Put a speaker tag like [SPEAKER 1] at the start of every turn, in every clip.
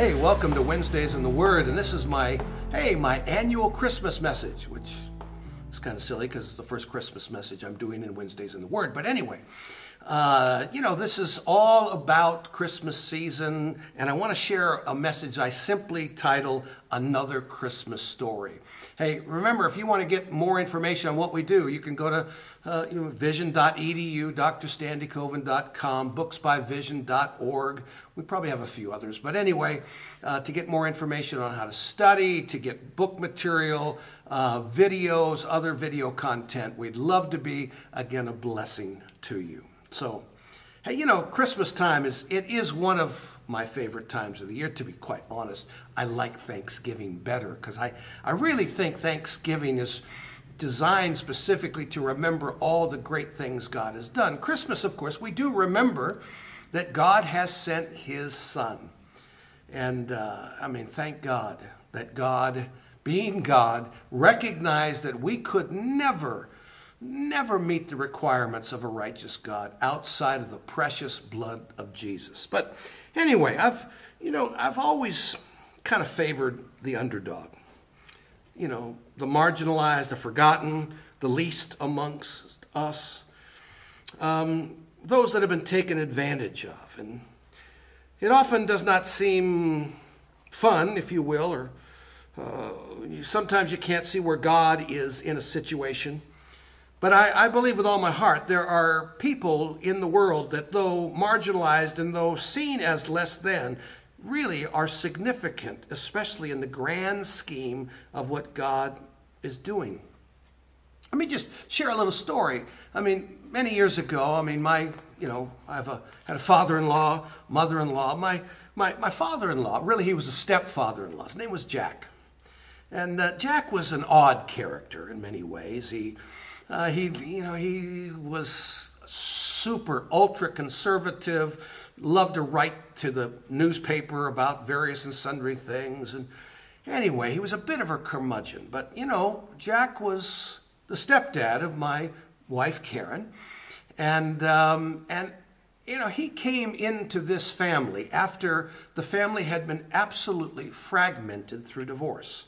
[SPEAKER 1] Hey, welcome to Wednesdays in the Word, and this is my, hey, my annual Christmas message, which is kind of silly because it's the first Christmas message I'm doing in Wednesdays in the Word. But anyway, uh, you know, this is all about Christmas season, and I want to share a message I simply title Another Christmas Story. Hey, remember, if you want to get more information on what we do, you can go to uh, you know, vision.edu, drstanleycoven.com, booksbyvision.org. We probably have a few others. But anyway, uh, to get more information on how to study, to get book material, uh, videos, other video content, we'd love to be, again, a blessing to you. So, hey, you know, Christmas time is it is one of my favorite times of the year. To be quite honest, I like Thanksgiving better because I I really think Thanksgiving is designed specifically to remember all the great things God has done. Christmas, of course, we do remember that God has sent His Son, and uh, I mean, thank God that God, being God, recognized that we could never never meet the requirements of a righteous God outside of the precious blood of Jesus. But anyway, I've you know, I've always kind of favored the underdog. You know, the marginalized, the forgotten, the least amongst us. Um, those that have been taken advantage of. And it often does not seem fun, if you will, or uh, sometimes you can't see where God is in a situation. But I, I, believe with all my heart there are people in the world that, though marginalized and though seen as less than, really are significant, especially in the grand scheme of what God is doing. Let me just share a little story. I mean, many years ago, I mean, my, you know, I have a, had a father-in-law, mother-in-law. My, my, my father-in-law, really, he was a stepfather-in-law. His name was Jack. And uh, Jack was an odd character in many ways. He uh, he, you know, he was super ultra conservative, loved to write to the newspaper about various and sundry things. And anyway, he was a bit of a curmudgeon. But, you know, Jack was the stepdad of my wife, Karen. And, um, and you know, he came into this family after the family had been absolutely fragmented through divorce.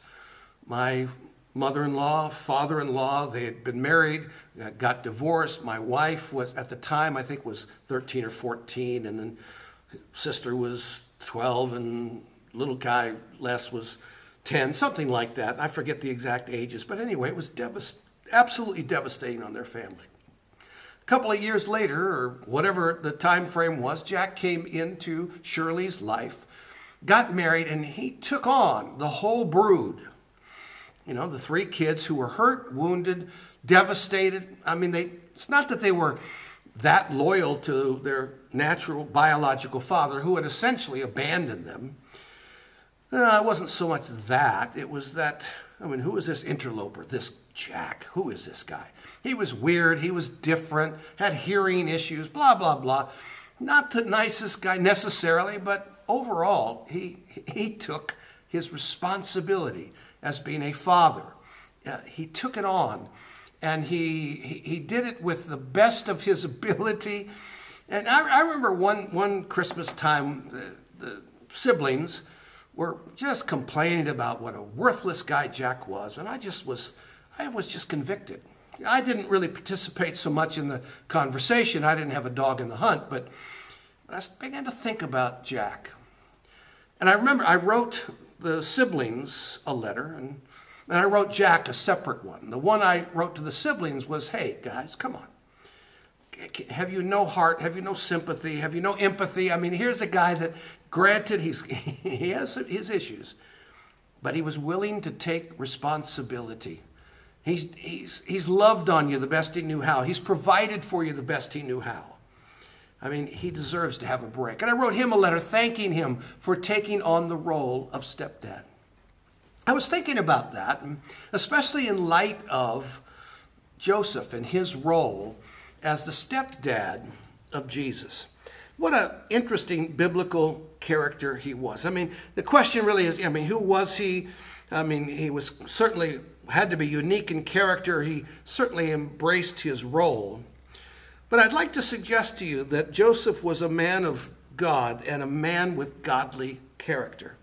[SPEAKER 1] My mother in law, father in law. They had been married, uh, got divorced. My wife was, at the time, I think was 13 or 14, and then sister was 12, and little guy, Les, was 10, something like that. I forget the exact ages, but anyway, it was devast- absolutely devastating on their family. A couple of years later, or whatever the time frame was, Jack came into Shirley's life, got married, and he took on the whole brood you know, the three kids who were hurt, wounded, devastated. I mean, they, it's not that they were that loyal to their natural biological father who had essentially abandoned them. Uh, it wasn't so much that, it was that, I mean, who is this interloper, this Jack? Who is this guy? He was weird, he was different, had hearing issues, blah, blah, blah. Not the nicest guy necessarily, but overall, he, he took his responsibility as being a father. Uh, he took it on and he, he, he, did it with the best of his ability. And I, I remember one, one Christmas time, the, the siblings were just complaining about what a worthless guy Jack was. And I just was, I was just convicted. I didn't really participate so much in the conversation. I didn't have a dog in the hunt, but I began to think about Jack. And I remember I wrote the siblings a letter, and, and I wrote Jack a separate one. The one I wrote to the siblings was, hey, guys, come on. Have you no heart? Have you no sympathy? Have you no empathy? I mean, here's a guy that, granted, he's, he has his issues, but he was willing to take responsibility. He's, he's, he's loved on you the best he knew how. He's provided for you the best he knew how. I mean, he deserves to have a break. And I wrote him a letter thanking him for taking on the role of stepdad. I was thinking about that, especially in light of Joseph and his role as the stepdad of Jesus. What an interesting biblical character he was. I mean, the question really is I mean, who was he? I mean, he was certainly had to be unique in character. He certainly embraced his role. But I'd like to suggest to you that Joseph was a man of God and a man with godly character.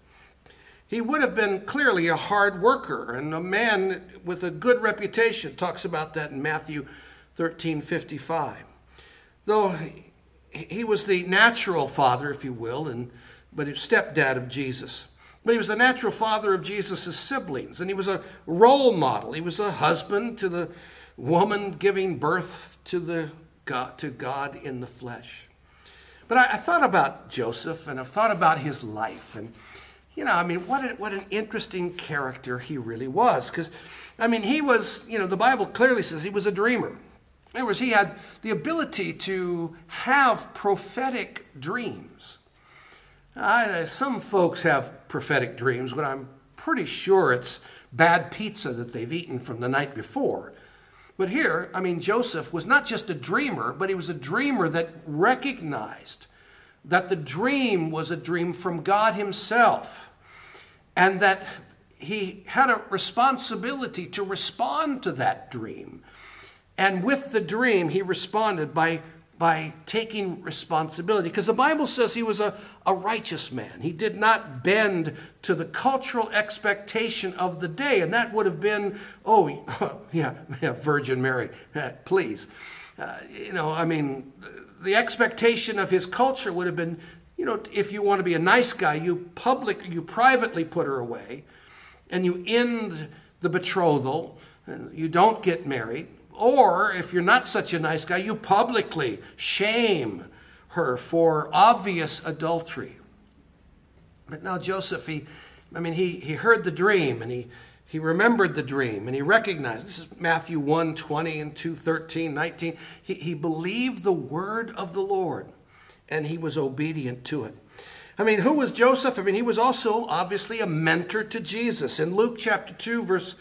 [SPEAKER 1] He would have been clearly a hard worker and a man with a good reputation. Talks about that in Matthew 13 55. Though he was the natural father, if you will, and but he was stepdad of Jesus. But he was the natural father of Jesus' siblings, and he was a role model. He was a husband to the woman giving birth to the God, to God in the flesh. But I, I thought about Joseph, and I've thought about his life, and you know, I mean, what, a, what an interesting character he really was. Because, I mean, he was, you know, the Bible clearly says he was a dreamer. In other words, he had the ability to have prophetic dreams. I, some folks have prophetic dreams, but I'm pretty sure it's bad pizza that they've eaten from the night before. But here, I mean, Joseph was not just a dreamer, but he was a dreamer that recognized that the dream was a dream from God Himself and that he had a responsibility to respond to that dream. And with the dream, he responded by, by taking responsibility. Because the Bible says he was a, a righteous man. He did not bend to the cultural expectation of the day. And that would have been, oh, yeah, yeah Virgin Mary, please. Uh, you know, I mean, the expectation of his culture would have been, you know, if you want to be a nice guy, you public, you privately put her away, and you end the betrothal. And you don't get married. Or if you're not such a nice guy, you publicly shame her for obvious adultery. But now Joseph, he, I mean, he, he heard the dream and he, he remembered the dream and he recognized this is Matthew 1 20 and 2 13, 19. He, he believed the word of the Lord and he was obedient to it. I mean, who was Joseph? I mean, he was also obviously a mentor to Jesus. In Luke chapter 2, verse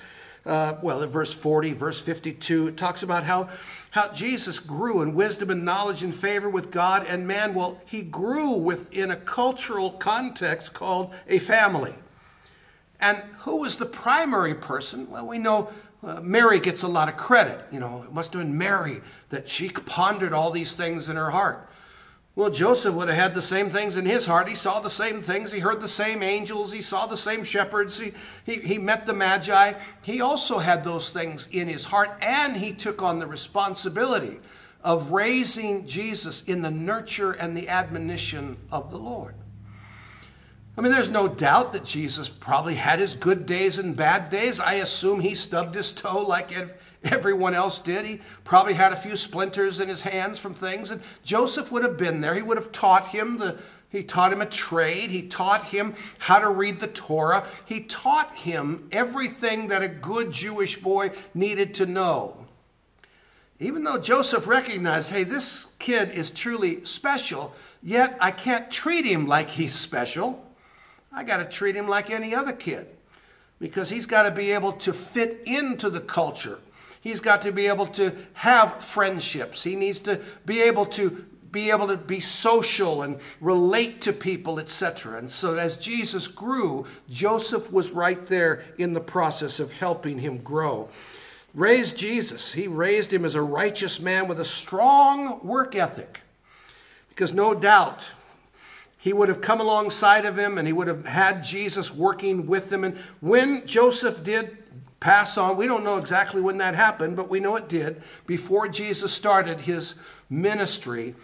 [SPEAKER 1] uh, well, in verse 40, verse 52, it talks about how, how Jesus grew in wisdom and knowledge and favor with God and man. Well, he grew within a cultural context called a family. And who was the primary person? Well, we know uh, Mary gets a lot of credit. You know, it must have been Mary that she pondered all these things in her heart. Well, Joseph would have had the same things in his heart. He saw the same things. He heard the same angels. He saw the same shepherds. He, he, he met the Magi. He also had those things in his heart, and he took on the responsibility of raising Jesus in the nurture and the admonition of the Lord. I mean, there's no doubt that Jesus probably had his good days and bad days. I assume he stubbed his toe like everyone else did. He probably had a few splinters in his hands from things. And Joseph would have been there. He would have taught him the he taught him a trade. He taught him how to read the Torah. He taught him everything that a good Jewish boy needed to know. Even though Joseph recognized, hey, this kid is truly special, yet I can't treat him like he's special. I got to treat him like any other kid because he's got to be able to fit into the culture He's got to be able to have friendships. He needs to be able to be able to be social and relate to people, etc. And so as Jesus grew, Joseph was right there in the process of helping him grow. Raised Jesus. He raised him as a righteous man with a strong work ethic. Because no doubt he would have come alongside of him and he would have had Jesus working with him. And when Joseph did pass on. We don't know exactly when that happened, but we know it did before Jesus started his ministry.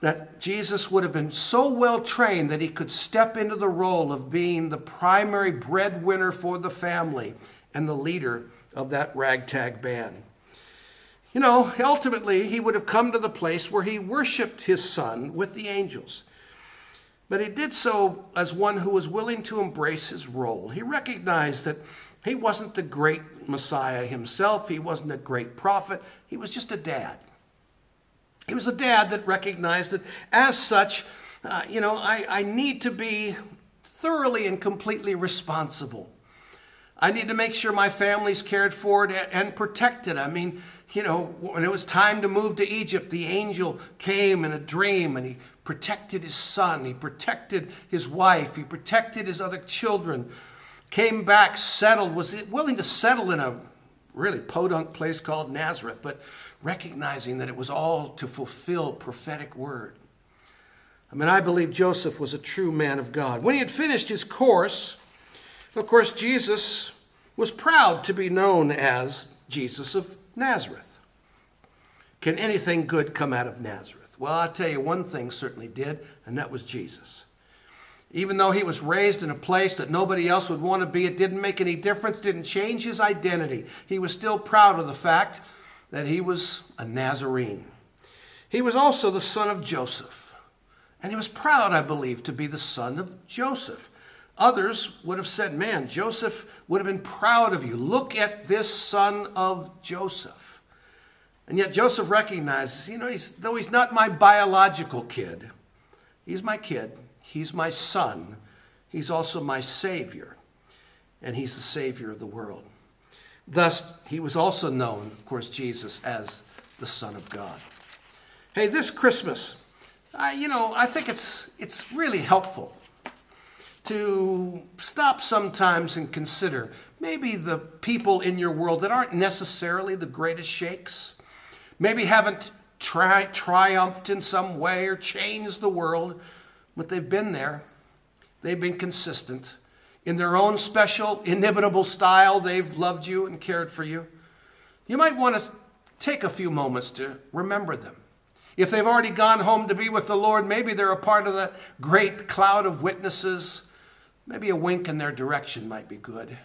[SPEAKER 1] That Jesus would have been so well trained that he could step into the role of being the primary breadwinner for the family and the leader of that ragtag band. You know, ultimately, he would have come to the place where he worshiped his son with the angels. But he did so as one who was willing to embrace his role. He recognized that he wasn't the great Messiah himself, he wasn't a great prophet, he was just a dad. He was a dad that recognized that as such, uh, you know, I, I need to be thoroughly and completely responsible. I need to make sure my family's cared for and protected. I mean, you know, when it was time to move to Egypt, the angel came in a dream and he protected his son, he protected his wife, he protected his other children came back, settled, was willing to settle in a really podunk place called Nazareth, but recognizing that it was all to fulfill prophetic word. I mean, I believe Joseph was a true man of God. When he had finished his course, Of course, Jesus was proud to be known as Jesus of Nazareth. Can anything good come out of Nazareth? Well, I'll tell you one thing certainly did, and that was Jesus. Even though he was raised in a place that nobody else would want to be, it didn't make any difference, didn't change his identity. He was still proud of the fact that he was a Nazarene. He was also the son of Joseph. And he was proud, I believe, to be the son of Joseph. Others would have said, Man, Joseph would have been proud of you. Look at this son of Joseph. And yet Joseph recognizes, you know, he's, though he's not my biological kid, he's my kid, he's my son, he's also my Savior, and he's the Savior of the world. Thus, he was also known, of course, Jesus, as the Son of God. Hey, this Christmas, I, you know, I think it's, it's really helpful to stop sometimes and consider maybe the people in your world that aren't necessarily the greatest shakes, maybe haven't tri- triumphed in some way or changed the world, but they've been there. They've been consistent. In their own special, inimitable style, they've loved you and cared for you. You might want to take a few moments to remember them. If they've already gone home to be with the Lord, maybe they're a part of the great cloud of witnesses. Maybe a wink in their direction might be good.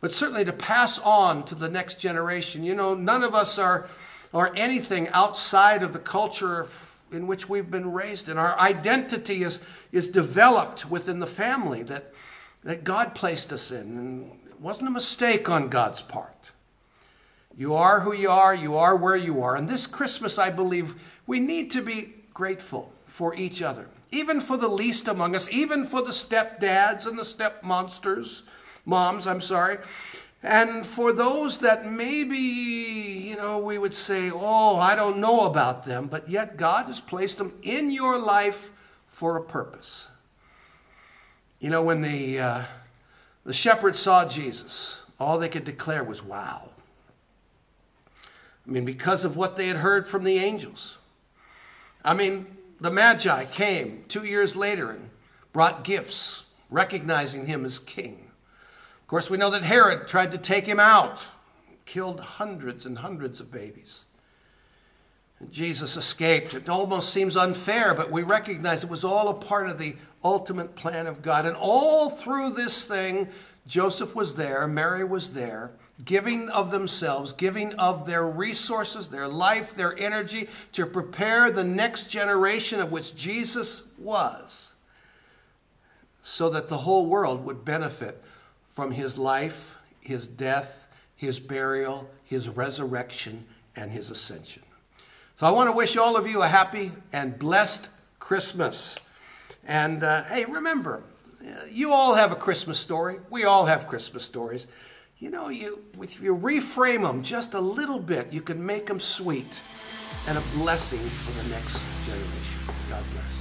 [SPEAKER 1] But certainly to pass on to the next generation. You know, none of us are, are anything outside of the culture in which we've been raised in. Our identity is, is developed within the family that, that God placed us in. And it wasn't a mistake on God's part. You are who you are, you are where you are. And this Christmas, I believe, we need to be grateful for each other, even for the least among us, even for the stepdads and the step monsters, moms, I'm sorry. And for those that maybe, you know, we would say, oh, I don't know about them, but yet God has placed them in your life for a purpose. You know, when the, uh, the shepherds saw Jesus, all they could declare was, wow. I mean, because of what they had heard from the angels. I mean, the Magi came two years later and brought gifts, recognizing him as king. Of course, we know that Herod tried to take him out, killed hundreds and hundreds of babies. And Jesus escaped. It almost seems unfair, but we recognize it was all a part of the ultimate plan of God. And all through this thing, Joseph was there, Mary was there, giving of themselves, giving of their resources, their life, their energy to prepare the next generation of which Jesus was, so that the whole world would benefit from his life, his death, his burial, his resurrection, and his ascension. So I want to wish all of you a happy and blessed Christmas. And uh, hey, remember, you all have a Christmas story. We all have Christmas stories you know, you, if you reframe them just a little bit, you can make them sweet and a blessing for the next generation. God bless.